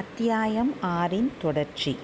அத்தியாயம் ஆறின் தொடர்ச்சி.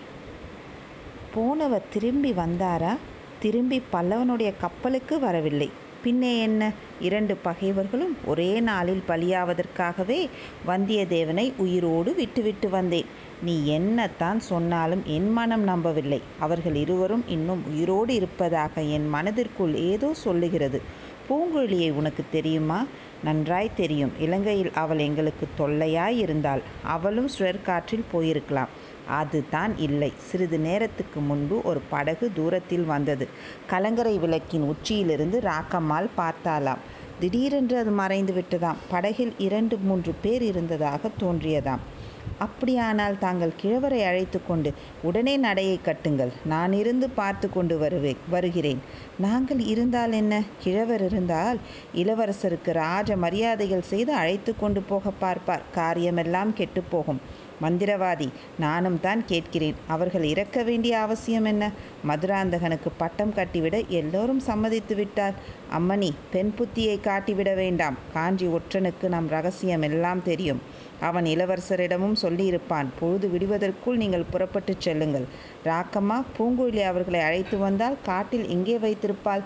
போனவர் திரும்பி வந்தாரா? திரும்பி பல்லவனுடைய கப்பலுக்கு வரவில்லை. பின்னே என்ன? இரண்டு பகைவர்களும் ஒரே நாளில் பலியாவதற்காகவே வந்தியத்தேவனை உயிரோடு விட்டுவிட்டு வந்தேன். நீ என்னத்தான் சொன்னாலும் என் மனம் நம்பவில்லை. அவர்கள் இருவரும் இன்னும் உயிரோடு இருப்பதாக என் மனதிற்குள் ஏதோ சொல்லுகிறது. பூங்குழலியை உனக்கு தெரியுமா? நன்றாய் தெரியும். இலங்கையில் அவள் எங்களுக்கு தொல்லையாய் இருந்தாள் அவளும் சுழற்காற்றில் போயிருக்கலாம். அதுதான் இல்லை. சிறிது நேரத்துக்கு முன்பு ஒரு படகு தூரத்தில் வந்தது. கலங்கரை விளக்கின் உச்சியிலிருந்து ராக்கம்மாள் பார்த்தாளாம். திடீரென்று அது மறைந்து விட்டதாம் படகில் இரண்டு மூன்று பேர் இருந்ததாக தோன்றியதாம். அப்படியானால் தாங்கள் கிழவரை அழைத்து கொண்டு உடனே நடையை கட்டுங்கள். நான் இருந்து பார்த்து கொண்டு வருவே வருகிறேன். நாங்கள் இருந்தால் என்ன? கிழவர் இருந்தால் இளவரசருக்கு ராஜ மரியாதைகள் செய்து அழைத்து கொண்டு போக பார்ப்பார். காரியமெல்லாம் கெட்டுப்போகும் மந்திரவாதி நானும் தான் கேட்கிறேன். அவர்கள் இறக்க வேண்டிய அவசியம் என்ன? மதுராந்தகனுக்கு பட்டம் கட்டிவிட எல்லோரும் சம்மதித்து விட்டார் அம்மணி பெண் புத்தியை காட்டிவிட வேண்டாம். காஞ்சி ஒற்றனுக்கு நம் ரகசியம் எல்லாம் தெரியும். அவன் இளவரசரிடமும் சொல்லியிருப்பான் பொழுது விடுவதற்குள் நீங்கள் புறப்பட்டுச் செல்லுங்கள். ராக்கம்மா பூங்குழலி அவர்களை அழைத்து வந்தால் காட்டில் எங்கே வைத்திருப்பாள்.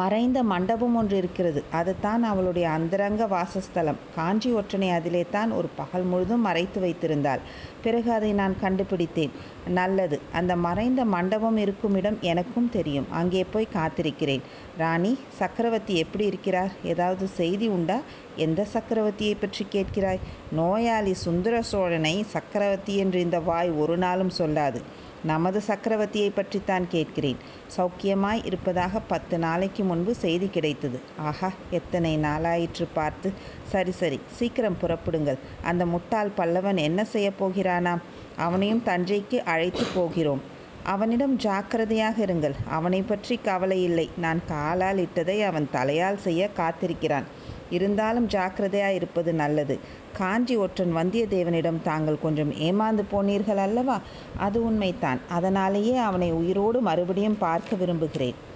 மறைந்த மண்டபம் ஒன்று இருக்கிறது. அதுதான் அவளுடைய அந்தரங்க வாசஸ்தலம். காஞ்சி ஒற்றனை அதிலே தான் ஒரு பகல் முழுதும் மறைத்து வைத்திருந்தாள். பிறகு அதை நான் கண்டுபிடித்தேன். நல்லது அந்த மறைந்த மண்டபம் இருக்கும் இடம் எனக்கும் தெரியும். அங்கே போய் காத்திருக்கிறேன். ராணி சக்கரவர்த்தி எப்படி இருக்கிறார்? ஏதாவது செய்தி உண்டா? எந்த சக்கரவர்த்தியை பற்றி கேட்கிறாய்? நோயாளி சுந்தர சோழனை சக்கரவர்த்தி என்று இந்த வாய் ஒரு நாளும் சொல்லாது. நமது சக்கரவர்த்தியை பற்றித்தான் கேட்கிறேன். சௌக்கியமாய் இருப்பதாக பத்து நாளைக்கு முன்பு செய்தி கிடைத்தது. ஆஹா எத்தனை நாளாயிற்று பார்த்து. சரி சரி சீக்கிரம் புறப்படுங்கள். அந்த முட்டாள் பல்லவன் என்ன செய்ய போகிறானாம்? அவனையும் தஞ்சைக்கு அழைத்து போகிறோம். அவனிடம் ஜாக்கிரதையாக இருங்கள். அவனை பற்றி கவலை இல்லை. நான் காலால் இட்டதை அவன் தலையால் செய்ய காத்திருக்கிறான். இருந்தாலும் ஜாக்கிரதையாக இருப்பது நல்லது. காஞ்சி ஒற்றன் வந்தியத்தேவனிடம் தாங்கள் கொஞ்சம் ஏமாந்து போனீர்கள் அல்லவா? அது உண்மைதான். அதனாலேயே அவனை உயிரோடு மறுபடியும் பார்க்க விரும்புகிறேன்.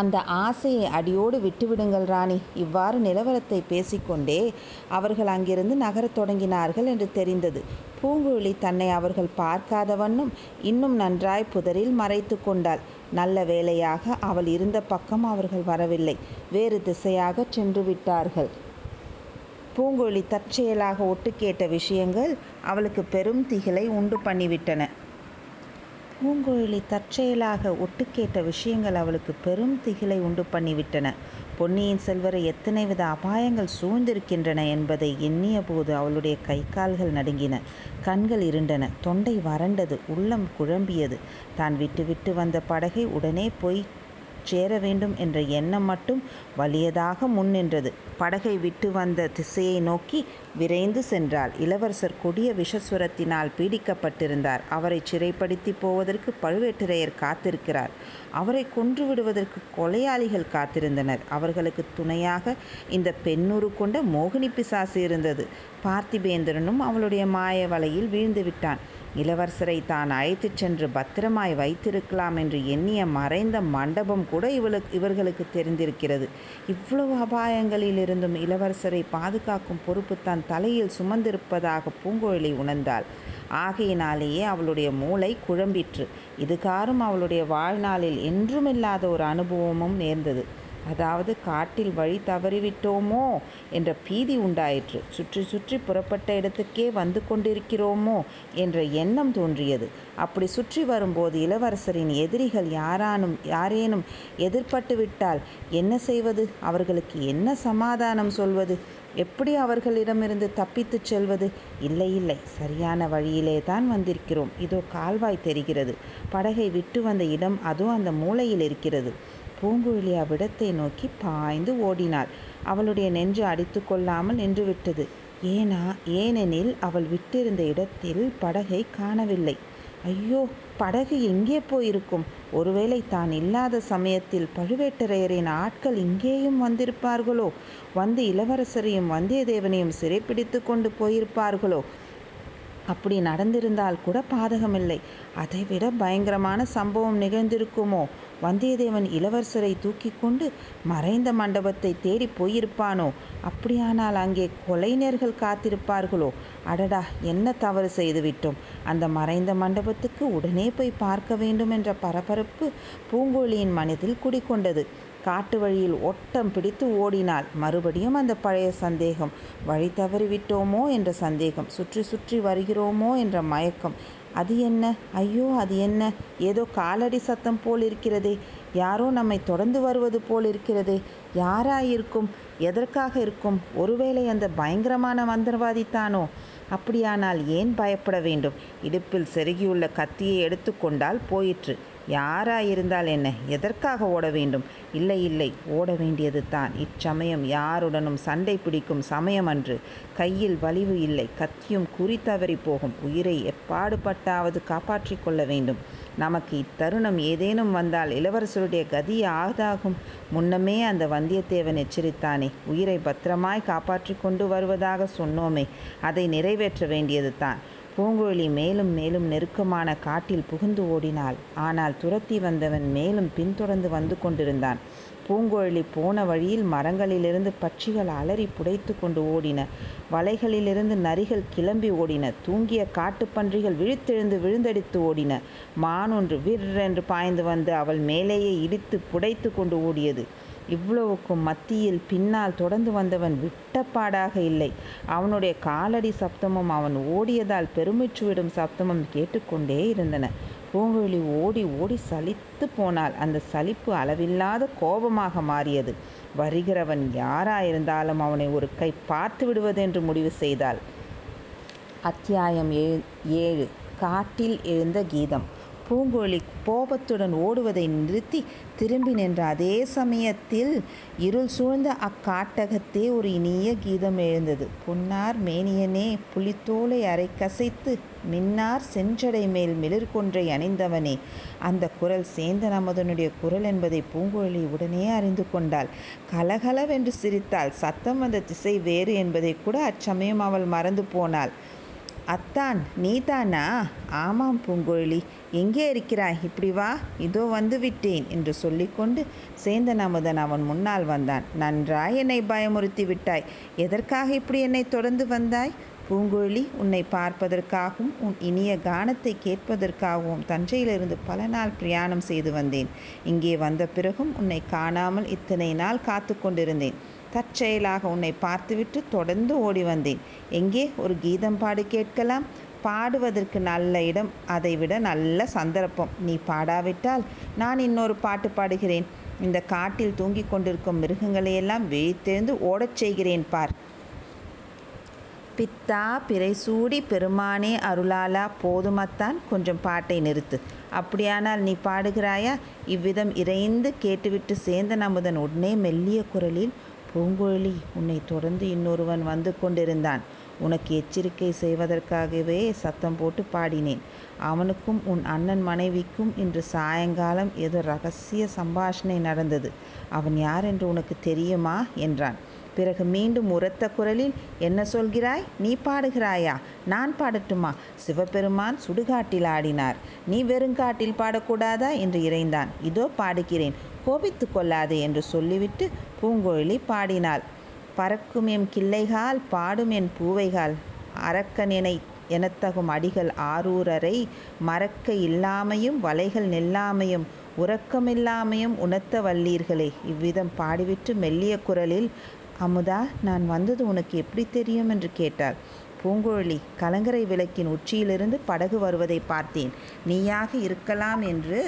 அந்த ஆசையை அடியோடு விட்டுவிடுங்கள் ராணி. இவ்வாறு நிலவரத்தை பேசிக்கொண்டே அவர்கள் அங்கிருந்து நகரத் தொடங்கினார்கள் என்று தெரிந்தது. பூங்குழலி தன்னை அவர்கள் பார்க்காதவண்ணும் இன்னும் நன்றாய் புதரில் மறைத்து கொண்டாள். நல்ல வேளையாக அவள் இருந்த பக்கம் அவர்கள் வரவில்லை. வேறு திசையாக சென்று விட்டார்கள். பூங்குழலி தற்செயலாக ஒட்டு கேட்ட விஷயங்கள் அவளுக்கு பெரும் திகிலை உண்டு பண்ணிவிட்டன. பூங்குழலி தற்செயலாக ஒட்டு கேட்ட விஷயங்கள் அவளுக்கு பெரும் திகிலை உண்டு பண்ணிவிட்டன. பொன்னியின் செல்வரை எத்தனை வித அபாயங்கள் சூழ்ந்திருக்கின்றன என்பதை எண்ணிய போது அவளுடைய கை கால்கள் நடுங்கின. கண்கள் இருண்டன. தொண்டை வறண்டது. உள்ளம் குழம்பியது. தான் விட்டுவிட்டு வந்த படகை உடனே போய் சேர வேண்டும் என்ற எண்ணம் மட்டும் வலியதாக முன் நின்றது. படகை விட்டு வந்த திசையை நோக்கி விரைந்து சென்றாள். இளவரசர் கொடிய விஷசுரத்தினால் பீடிக்கப்பட்டிருந்தார். அவரை சிறைப்படுத்தி போவதற்கு பழுவேட்டரையர் காத்திருக்கிறார். அவரை கொன்று விடுவதற்கு கொலையாளிகள் காத்திருந்தனர். அவர்களுக்கு துணையாக இந்த பெண்ணுரு கொண்ட மோகினி பிசாசு இருந்தது. பார்த்திபேந்திரனும் அவளுடைய மாய வலையில் வீழ்ந்து விட்டான். இளவரசரை தான் அழைத்துச் சென்று பத்திரமாய் வைத்திருக்கலாம் என்று எண்ணிய மறைந்த மண்டபம் கூட இவளுக்கு இவர்களுக்கு தெரிந்திருக்கிறது. இவ்வளவு அபாயங்களில் இருந்தும் இளவரசரை பாதுகாக்கும் பொறுப்பு தன் தலையில் சுமந்திருப்பதாக பூங்குழலி உணர்ந்தாள். ஆகையினாலேயே அவளுடைய மூளை குழம்பிற்று. இதுகாறும் அவளுடைய வாழ்நாளில் என்றுமில்லாத ஒரு அனுபவமும் நேர்ந்தது. அதாவது காட்டில் வழி தவறிவிட்டோமோ என்ற பீதி உண்டாயிற்று. சுற்றி சுற்றி புறப்பட்ட இடத்துக்கே வந்து கொண்டிருக்கிறோமோ என்ற எண்ணம் தோன்றியது. அப்படி சுற்றி வரும்போது இளவரசரின் எதிரிகள் யாரானும் யாரேனும் எதிர்பட்டு விட்டால் என்ன செய்வது? அவர்களுக்கு என்ன சமாதானம் சொல்வது? எப்படி அவர்களிடமிருந்து தப்பித்துச் செல்வது? இல்லை இல்லை சரியான வழியிலே தான் வந்திருக்கிறோம். இதோ கால்வாய் தெரிகிறது. படகை விட்டு வந்த இடம் அதோ அந்த மூலையில் இருக்கிறது. பூங்குழலி அவ்விடத்தை நோக்கி பாய்ந்து ஓடினாள். அவளுடைய நெஞ்சு அடித்து கொள்ளாமல் நின்றுவிட்டது. ஏனா ஏனெனில் அவள் விட்டிருந்த இடத்தில் படகை காணவில்லை. ஐயோ படகு எங்கே போயிருக்கும்? ஒருவேளை தான் இல்லாத சமயத்தில் பழுவேட்டரையரின் ஆட்கள் இங்கேயும் வந்திருப்பார்களோ? வந்து இளவரசரையும் வந்தியத்தேவனையும் சிறைப்பிடித்து கொண்டு போயிருப்பார்களோ? அப்படி நடந்திருந்தால் கூட பாதகமில்லை. அதைவிட பயங்கரமான சம்பவம் நிகழ்ந்திருக்குமோ? வந்தியத்தேவன் இளவரசரை தூக்கி கொண்டு மறைந்த மண்டபத்தை தேடி போயிருப்பானோ? அப்படியானால் அங்கே கொலைஞர்கள் காத்திருப்பார்களோ? அடடா என்ன தவறு செய்துவிட்டோம்? அந்த மறைந்த மண்டபத்துக்கு உடனே போய் பார்க்க வேண்டும் என்ற பரபரப்பு பூங்கோழியின் மனதில் குடிக்கொண்டது காட்டு வழியில் ஒட்டம் பிடித்து ஓடினாள். மறுபடியும் அந்த பழைய சந்தேகம் வழி தவறிவிட்டோமோ என்ற சந்தேகம் சுற்றி சுற்றி வருகிறோமோ? என்ற மயக்கம் அது என்ன? ஐயோ அது என்ன? ஏதோ காலடி சத்தம் போல் இருக்கிறதே. யாரோ நம்மை தொடர்ந்து வருவது போல் இருக்கிறதே. யாராயிருக்கும்? எதற்காக இருக்கும்? ஒருவேளை அந்த பயங்கரமான மந்திரவாதித்தானோ அப்படியானால் ஏன் பயப்பட வேண்டும்? இடுப்பில் செருகியுள்ள கத்தியை எடுத்துக்கொண்டால் போயிற்று. யாராயிருந்தால் என்ன? எதற்காக ஓட வேண்டும்? இல்லை இல்லை ஓட வேண்டியது தான். இச்சமயம் யாருடனும் சண்டை பிடிக்கும் சமயம் அன்று கையில் வலிவு இல்லை கத்தியும் குறி தவறி போகும். உயிரை எப்பாடுபட்டாவது காப்பாற்றிக் கொள்ள வேண்டும். நமக்கு இத்தருணம் ஏதேனும் வந்தால் இளவரசருடைய கதி ஆதாகும். முன்னமே அந்த வந்தியத்தேவன் எச்சரித்தானே உயிரை பத்திரமாய் காப்பாற்றி கொண்டு வருவதாக சொன்னோமே அதை நிறைவேற்ற வேண்டியது தான். பூங்குழலி மேலும் மேலும் நெருக்கமான காட்டில் புகுந்து ஓடினாள். ஆனால் துரத்தி வந்தவன் மேலும் பின்தொடர்ந்து வந்து கொண்டிருந்தான். பூங்குழலி போன வழியில் மரங்களிலிருந்து பட்சிகள் அலறி புடைத்து கொண்டு ஓடின. வலைகளிலிருந்து நரிகள் கிளம்பி ஓடின. தூங்கிய காட்டுப்பன்றிகள் விழித்தெழுந்து விழுந்தடித்து ஓடின. மானொன்று விர்ரென்று பாய்ந்து வந்து அவள் மேலேயே இடித்து புடைத்து கொண்டு ஓடியது. இவ்வளவுக்கும் மத்தியில் பின்னால் தொடர்ந்து வந்தவன் விட்டப்பாடாக இல்லை. அவனுடைய காலடி சப்தமும் அவன் ஓடியதால் பெருமிச்சு விடும் சப்தமும் கேட்டுக்கொண்டே இருந்தன. பூங்குழலி ஓடி ஓடி சலித்து போனால் அந்த சலிப்பு அளவில்லாத கோபமாக மாறியது. வருகிறவன் யாராயிருந்தாலும் அவனை ஒரு கை பார்த்து விடுவதென்று முடிவு செய்தாள். அத்தியாயம் ஏழு. காட்டில் எழுந்த கீதம். பூங்கோழி கோபத்துடன் ஓடுவதை நிறுத்தி திரும்பி நின்ற அதே சமயத்தில் இருள் சூழ்ந்த அக்காட்டகத்தே ஒரு இனிய கீதம் எழுந்தது. பொன்னார் மேனியனே புலித்தோலை அரை கசைத்து மின்னார் செஞ்சடை மேல் மிளிர் கொன்றை அணிந்தவனே அந்த குரல் சேந்தன் நமதனுடைய குரல் என்பதை பூங்குழலி உடனே அறிந்து கொண்டாள். கலகலவென்று சிரித்தாள். சத்தம் வந்த திசை வேறு என்பதை கூட அச்சமயம் அவள் மறந்து போனாள். அத்தான் நீதானா? ஆமாம் பூங்குழலி எங்கே இருக்கிறாய்? இப்படி வா. இதோ வந்து விட்டேன் என்று சொல்லிக்கொண்டு சேந்தன் அமுதன் அவன் முன்னால் வந்தான். நன்றாய் என்னை பயமுறுத்தி விட்டாய். எதற்காக இப்படி என்னை தொடர்ந்து வந்தாய்? பூங்குழலி உன்னை பார்ப்பதற்காகவும் உன் இனிய கானத்தை கேட்பதற்காகவும் தஞ்சையிலிருந்து பல நாள் பிரயாணம் செய்து வந்தேன். இங்கே வந்த பிறகும் உன்னை காணாமல் இத்தனை நாள் காத்து கொண்டிருந்தேன் தற்செயலாக உன்னை பார்த்துவிட்டு தொடர்ந்து ஓடி வந்தேன். எங்கே? ஒரு கீதம் பாடு கேட்கலாம். பாடுவதற்கு நல்ல இடம். அதைவிட நல்ல சந்தர்ப்பம். நீ பாடாவிட்டால் நான் இன்னொரு பாட்டு பாடுகிறேன். இந்த காட்டில் தூங்கிக் கொண்டிருக்கும் மிருகங்களையெல்லாம் விழித்தெழுந்து ஓடச் செய்கிறேன் பார். பித்தா பிறைசூடி பெருமானே அருளாலா போதுமத்தான் கொஞ்சம் பாட்டை நிறுத்து. அப்படியானால் நீ பாடுகிறாயா? இவ்விதம் இறைந்து கேட்டுவிட்டு சேந்தன் அமுதன் உடனே மெல்லிய குரலில் பூங்குழலி உன்னை தொடர்ந்து இன்னொருவன் வந்து கொண்டிருந்தான். உனக்கு எச்சரிக்கை செய்வதற்காகவே சத்தம் போட்டு பாடினேன். அவனுக்கும் உன் அண்ணன் மனைவிக்கும் இன்று சாயங்காலம் ஏதோ ரகசிய சம்பாஷணை நடந்தது. அவன் யார் என்று உனக்கு தெரியுமா? என்றான். பிறகு மீண்டும் உரத்த குரலில் என்ன சொல்கிறாய்? நீ பாடுகிறாயா? நான் பாடட்டுமா? சிவபெருமான் சுடுகாட்டில் ஆடினார். நீ வெறுங்காட்டில் பாடக்கூடாதா? என்று இறைந்தான். இதோ பாடுகிறேன். கோபித்து கொள்ளாதே என்று சொல்லிவிட்டு பூங்குழலி பாடினாள். பறக்கும் எம் கிள்ளைகால் பாடும் என் பூவைகால். அரக்கனினை எனத்தகும் அடிகள் ஆரூரரை மறக்க இல்லாமையும் வலைகள் நெல்லாமையும் உறக்கமில்லாமையும் உணர்த்த வல்லீர்களே. இவ்விதம் பாடிவிட்டு மெல்லிய குரலில் அமுதா நான் வந்தது உனக்கு எப்படி தெரியும்? என்று கேட்டாள். பூங்குழலி கலங்கரை விளக்கின் உச்சியிலிருந்து படகு வருவதை பார்த்தேன். நீயாக இருக்கலாம் என்று